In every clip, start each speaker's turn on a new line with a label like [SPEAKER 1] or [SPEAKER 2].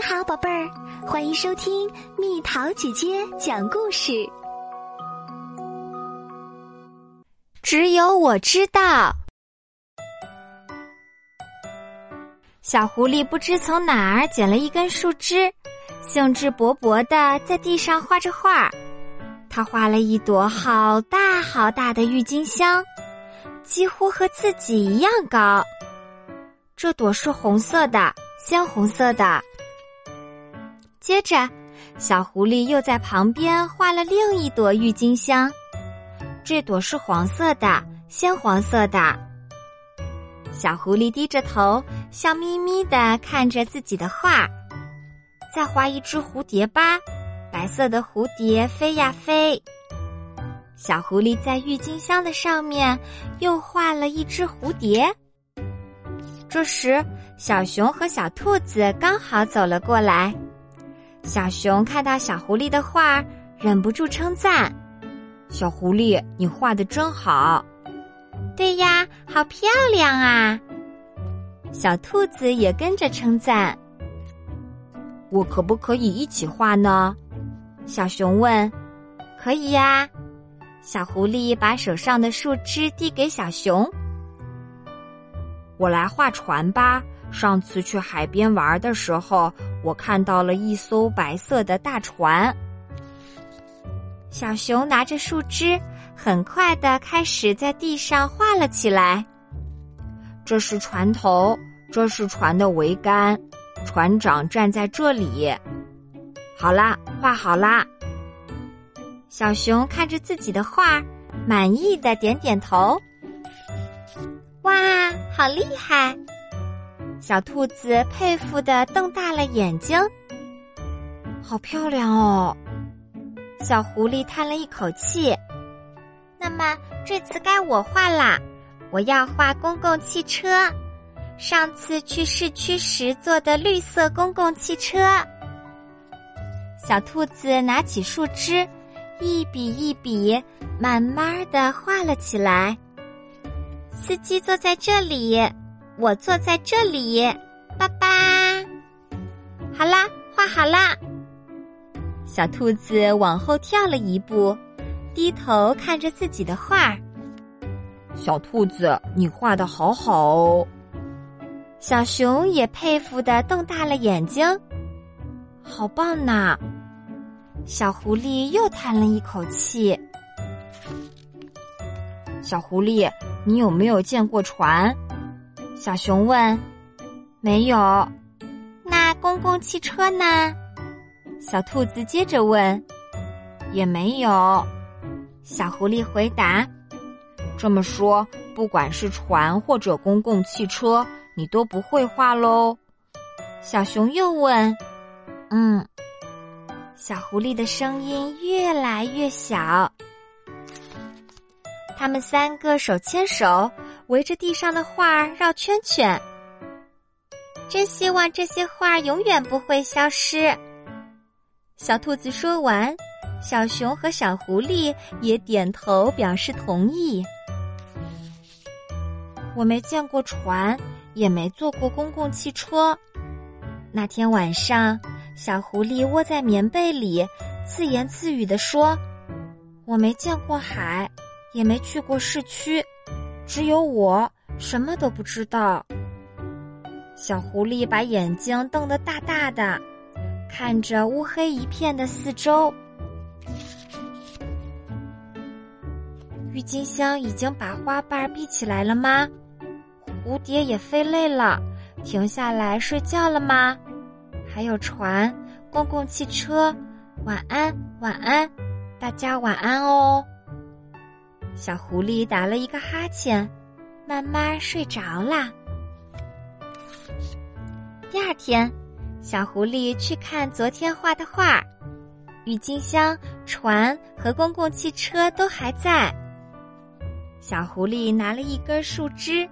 [SPEAKER 1] 你好，宝贝儿，欢迎收听蜜桃姐姐讲故事。
[SPEAKER 2] 只有我知道，小狐狸不知从哪儿捡了一根树枝，兴致勃勃的在地上画着画。他画了一朵好大好大的郁金香，几乎和自己一样高。这朵是红色的，鲜红色的。接着，小狐狸又在旁边画了另一朵郁金香，这朵是黄色的，鲜黄色的。小狐狸低着头，笑眯眯的看着自己的画，再画一只蝴蝶吧，白色的蝴蝶飞呀飞。小狐狸在郁金香的上面又画了一只蝴蝶。这时，小熊和小兔子刚好走了过来。小熊看到小狐狸的画，忍不住称赞：“
[SPEAKER 3] 小狐狸，你画的真好。”“
[SPEAKER 2] 对呀，好漂亮啊！”小兔子也跟着称赞。
[SPEAKER 3] “我可不可以一起画呢？”
[SPEAKER 2] 小熊问。“可以呀。”小狐狸把手上的树枝递给小熊。
[SPEAKER 3] “我来画船吧。”上次去海边玩的时候，我看到了一艘白色的大船。
[SPEAKER 2] 小熊拿着树枝，很快的开始在地上画了起来。
[SPEAKER 3] 这是船头，这是船的桅杆，船长站在这里。好啦，画好啦。
[SPEAKER 2] 小熊看着自己的画，满意的点点头。哇，好厉害！小兔子佩服的瞪大了眼睛，
[SPEAKER 3] 好漂亮哦！
[SPEAKER 2] 小狐狸叹了一口气。那么这次该我画啦，我要画公共汽车。上次去市区时坐的绿色公共汽车。小兔子拿起树枝，一笔一笔，慢慢的画了起来。司机坐在这里。我坐在这里，爸爸。好啦，画好啦。小兔子往后跳了一步，低头看着自己的画。
[SPEAKER 3] 小兔子，你画的好好哦。
[SPEAKER 2] 小熊也佩服的瞪大了眼睛，好棒呐！小狐狸又叹了一口气。
[SPEAKER 3] 小狐狸，你有没有见过船？
[SPEAKER 2] 小熊问：“
[SPEAKER 3] 没有，
[SPEAKER 2] 那公共汽车呢？”小兔子接着问：“
[SPEAKER 3] 也没有。”
[SPEAKER 2] 小狐狸回答：“
[SPEAKER 3] 这么说，不管是船或者公共汽车，你都不会画喽？”
[SPEAKER 2] 小熊又问：“嗯。”小狐狸的声音越来越小。他们三个手牵手。围着地上的画儿绕圈圈，真希望这些画永远不会消失。小兔子说完，小熊和小狐狸也点头表示同意。我没见过船，也没坐过公共汽车。那天晚上，小狐狸窝在棉被里，自言自语地说：“我没见过海，也没去过市区。”只有我什么都不知道。小狐狸把眼睛瞪得大大的，看着乌黑一片的四周。郁金香已经把花瓣闭起来了吗？蝴蝶也飞累了，停下来睡觉了吗？还有船、公共汽车，晚安，晚安，大家晚安哦。小狐狸打了一个哈欠，慢慢睡着啦。第二天，小狐狸去看昨天画的画，郁金香、船和公共汽车都还在。小狐狸拿了一根树枝，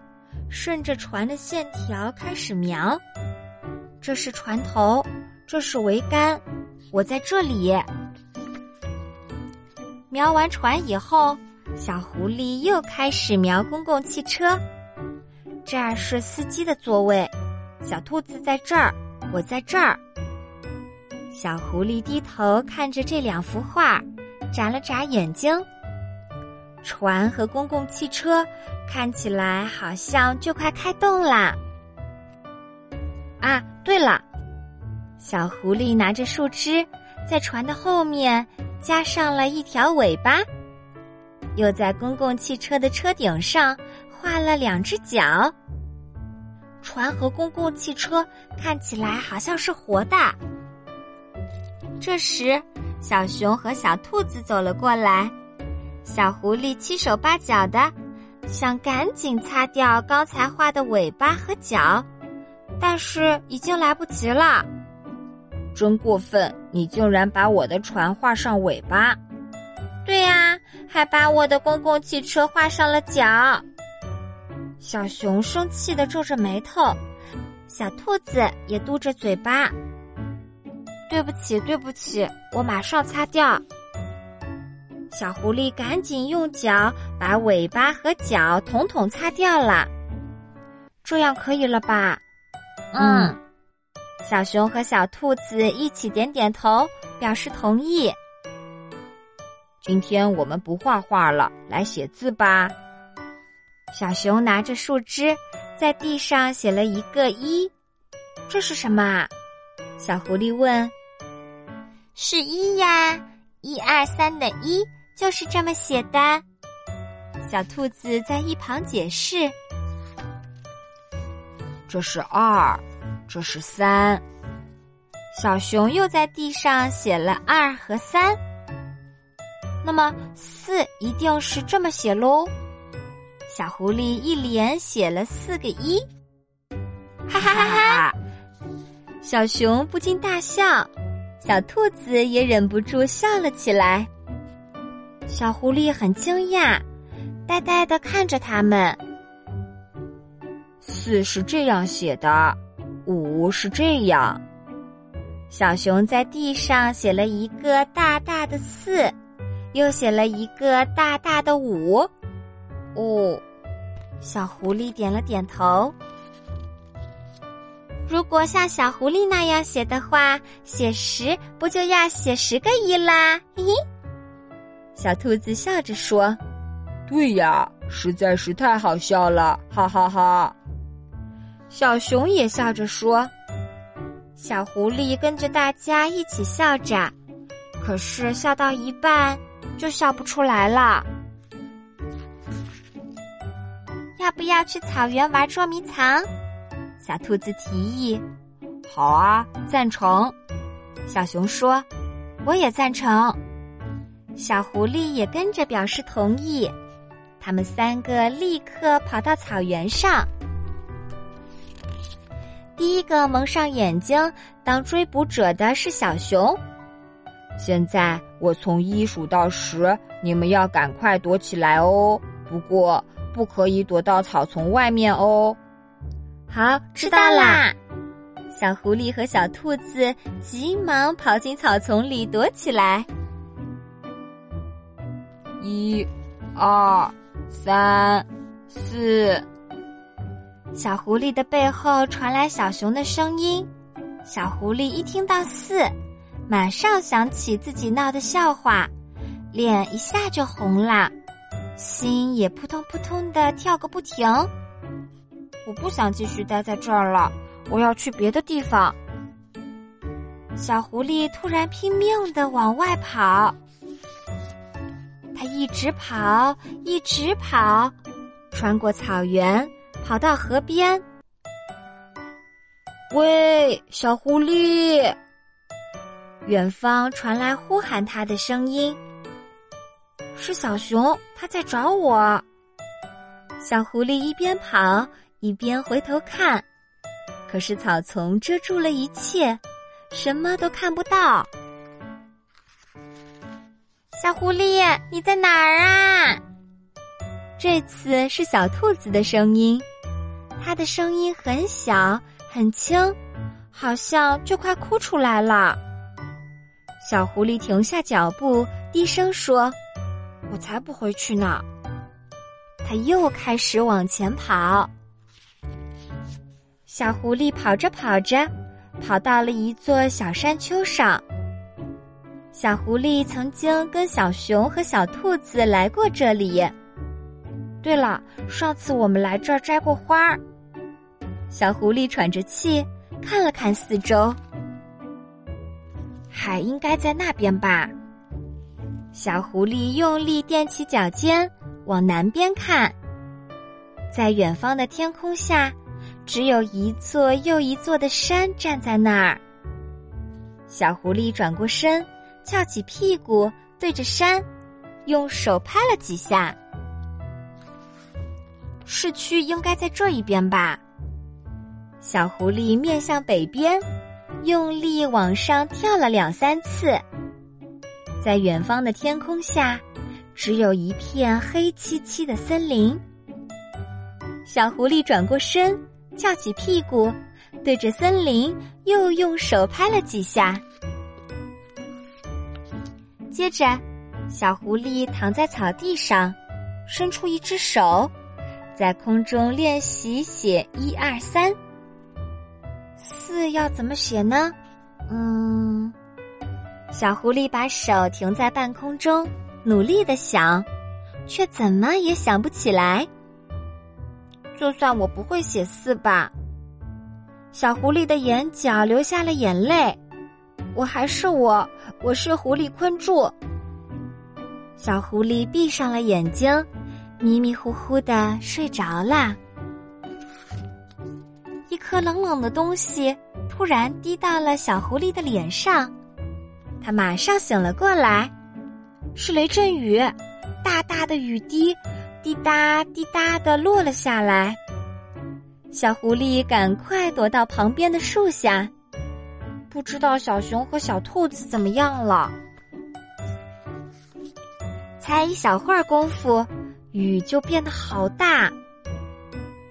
[SPEAKER 2] 顺着船的线条开始描。这是船头，这是桅杆，我在这里。描完船以后。小狐狸又开始描公共汽车，这儿是司机的座位，小兔子在这儿，我在这儿，小狐狸低头看着这两幅画，眨了眨眼睛。船和公共汽车看起来好像就快开动啦。啊，对了，小狐狸拿着树枝，在船的后面加上了一条尾巴，又在公共汽车的车顶上画了两只脚。船和公共汽车看起来好像是活的。这时，小熊和小兔子走了过来。小狐狸七手八脚的，想赶紧擦掉刚才画的尾巴和脚，但是已经来不及了。
[SPEAKER 3] 真过分！你竟然把我的船画上尾巴。
[SPEAKER 2] 对呀，还把我的公共汽车画上了脚。小熊生气的皱着眉头，小兔子也嘟着嘴巴。对不起，对不起，我马上擦掉。小狐狸赶紧用脚把尾巴和脚统统擦掉了，这样可以了吧？嗯。小熊和小兔子一起点点头，表示同意。
[SPEAKER 3] 今天我们不画画了，来写字吧。
[SPEAKER 2] 小熊拿着树枝，在地上写了一个一。这是什么？小狐狸问。是一呀，一二三的一。就是这么写的，小兔子在一旁解释：“
[SPEAKER 3] 这是二，这是三。”
[SPEAKER 2] 小熊又在地上写了二和三。那么四一定是这么写喽？小狐狸一连写了四个一，哈哈哈哈！小熊不禁大笑，小兔子也忍不住笑了起来。小狐狸很惊讶，呆呆的看着他们。
[SPEAKER 3] 四是这样写的，五是这样。
[SPEAKER 2] 小熊在地上写了一个大大的四，又写了一个大大的五。哦，小狐狸点了点头。如果像小狐狸那样写的话，写十不就要写十个一啦？嘿嘿。小兔子笑着说：“
[SPEAKER 3] 对呀，实在是太好笑了，哈哈哈！”
[SPEAKER 2] 小熊也笑着说：“小狐狸跟着大家一起笑着，可是笑到一半就笑不出来了。”要不要去草原玩捉迷藏？小兔子提议：“
[SPEAKER 3] 好啊，赞成。”
[SPEAKER 2] 小熊说：“我也赞成。”小狐狸也跟着表示同意，他们三个立刻跑到草原上。第一个蒙上眼睛当追捕者的是小熊。
[SPEAKER 3] 现在我从一数到十，你们要赶快躲起来哦。不过不可以躲到草丛外面哦。
[SPEAKER 2] 好，知道啦。小狐狸和小兔子急忙跑进草丛里躲起来。
[SPEAKER 3] 一、二、三、四。
[SPEAKER 2] 小狐狸的背后传来小熊的声音。小狐狸一听到四，马上想起自己闹的笑话，脸一下就红了，心也扑通扑通的跳个不停。我不想继续待在这儿了，我要去别的地方。小狐狸突然拼命的往外跑。它一直跑，一直跑，穿过草原，跑到河边。
[SPEAKER 3] 喂，小狐狸！
[SPEAKER 2] 远方传来呼喊他的声音。是小熊，他在找我。小狐狸一边跑一边回头看，可是草丛遮住了一切，什么都看不到。小狐狸，你在哪儿啊？这次是小兔子的声音，它的声音很小很轻，好像就快哭出来了。小狐狸停下脚步，低声说：“我才不回去呢。”他又开始往前跑。小狐狸跑着跑着，跑到了一座小山丘上。小狐狸曾经跟小熊和小兔子来过这里。
[SPEAKER 3] 对了，上次我们来这儿摘过花儿。
[SPEAKER 2] 小狐狸喘着气看了看四周，
[SPEAKER 3] 海应该在那边吧。
[SPEAKER 2] 小狐狸用力踮起脚尖往南边看，在远方的天空下，只有一座又一座的山站在那儿。小狐狸转过身。翘起屁股对着山，用手拍了几下。
[SPEAKER 3] 市区应该在这一边吧？
[SPEAKER 2] 小狐狸面向北边，用力往上跳了两三次。在远方的天空下，只有一片黑漆漆的森林。小狐狸转过身，翘起屁股，对着森林又用手拍了几下。接着，小狐狸躺在草地上，伸出一只手，在空中练习写一二三。
[SPEAKER 3] 四要怎么写呢？嗯，
[SPEAKER 2] 小狐狸把手停在半空中，努力的想，却怎么也想不起来。
[SPEAKER 3] 就算我不会写四吧，小狐狸的眼角流下了眼泪。我还是我，我是狐狸昆柱。
[SPEAKER 2] 小狐狸闭上了眼睛，迷迷糊糊的睡着了。一颗冷冷的东西突然滴到了小狐狸的脸上，它马上醒了过来，
[SPEAKER 3] 是雷阵雨，大大的雨滴，滴答滴答的落了下来。
[SPEAKER 2] 小狐狸赶快躲到旁边的树下。
[SPEAKER 3] 不知道小熊和小兔子怎么样了？
[SPEAKER 2] 才一小会儿功夫，雨就变得好大。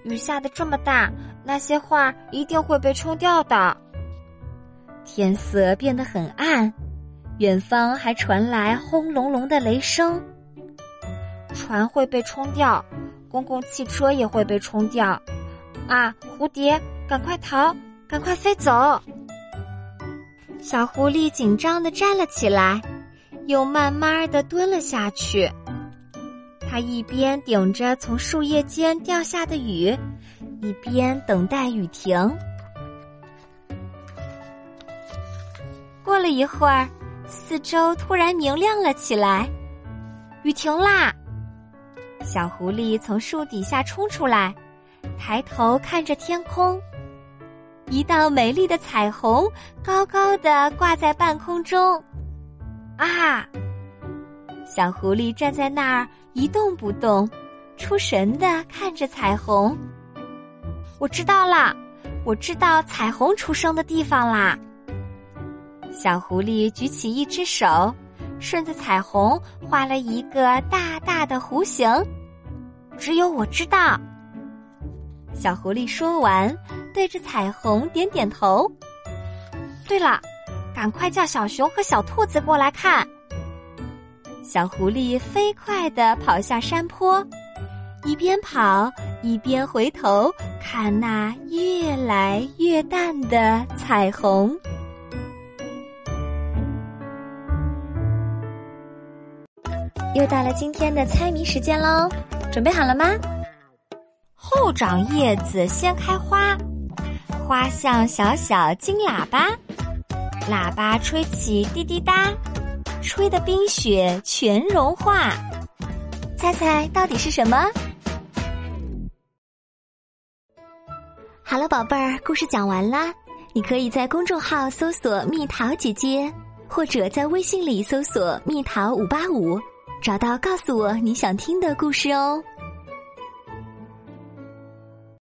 [SPEAKER 3] 雨下的这么大，那些画一定会被冲掉的。
[SPEAKER 2] 天色变得很暗，远方还传来轰隆隆的雷声。
[SPEAKER 3] 船会被冲掉，公共汽车也会被冲掉。啊，蝴蝶，赶快逃，赶快飞走！
[SPEAKER 2] 小狐狸紧张的站了起来，又慢慢的蹲了下去。它一边顶着从树叶间掉下的雨，一边等待雨停。过了一会儿，四周突然明亮了起来，雨停啦！小狐狸从树底下冲出来，抬头看着天空。一道美丽的彩虹高高的挂在半空中，
[SPEAKER 3] 啊！
[SPEAKER 2] 小狐狸站在那儿一动不动，出神的看着彩虹。
[SPEAKER 3] 我知道了，我知道彩虹出生的地方啦！
[SPEAKER 2] 小狐狸举起一只手，顺着彩虹画了一个大大的弧形。
[SPEAKER 3] 只有我知道。
[SPEAKER 2] 小狐狸说完。对着彩虹点点头。
[SPEAKER 3] 对了，赶快叫小熊和小兔子过来看。
[SPEAKER 2] 小狐狸飞快地跑下山坡，一边跑一边回头看那越来越淡的彩虹。又到了今天的猜谜时间喽，准备好了吗？后长叶子先开花。花像小小金喇叭，喇叭吹起滴滴答，吹的冰雪全融化。猜猜到底是什么？
[SPEAKER 1] 好了，宝贝儿，故事讲完啦。你可以在公众号搜索“蜜桃姐姐”，或者在微信里搜索“蜜桃五八五”，找到告诉我你想听的故事哦。